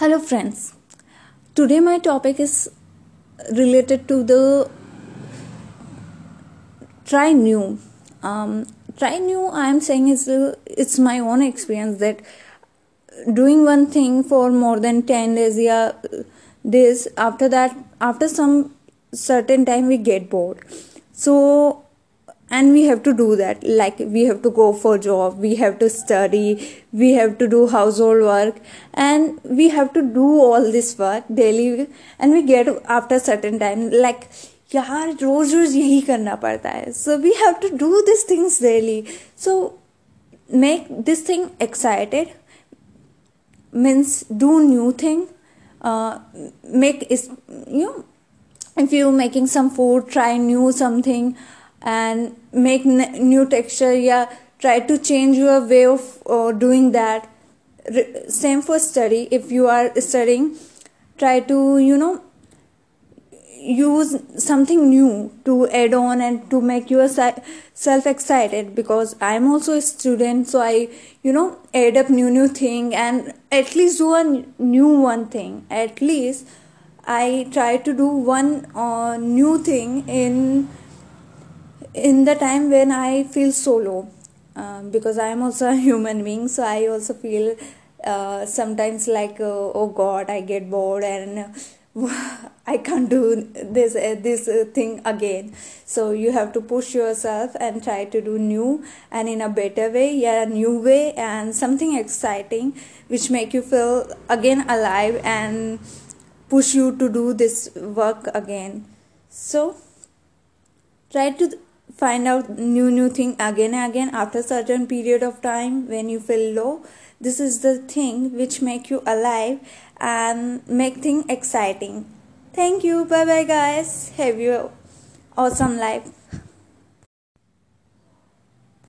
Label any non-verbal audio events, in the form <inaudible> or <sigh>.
Hello, friends. Today, my topic is related to the try new. Um, try new, I am saying is uh, it's my own experience that doing one thing for more than 10 days, yeah, this after that, after some certain time, we get bored. So, and we have to do that like we have to go for job we have to study we have to do household work and we have to do all this work daily and we get after certain time like यार रोज रोज यही करना पड़ता है so we have to do this things daily so make this thing excited means do new thing uh, make is you know if you making some food try new something and make new texture yeah try to change your way of uh, doing that. Same for study. If you are studying try to you know use something new to add on and to make yourself excited because i'm also a student so i you know add up new new thing and at least do a new one thing. At least i try to do one uh, new thing in in the time when I feel solo, uh, because I am also a <laughs> human being, so I also feel uh, sometimes like uh, oh God, I get bored and <laughs> I can't do this uh, this uh, thing again. So you have to push yourself and try to do new and in a better way, yeah, a new way and something exciting which make you feel again alive and push you to do this work again. So try to find out new new thing again and again after certain period of time when you feel low. This is the thing which make you alive and make thing exciting. Thank you. Bye bye guys. Have you awesome life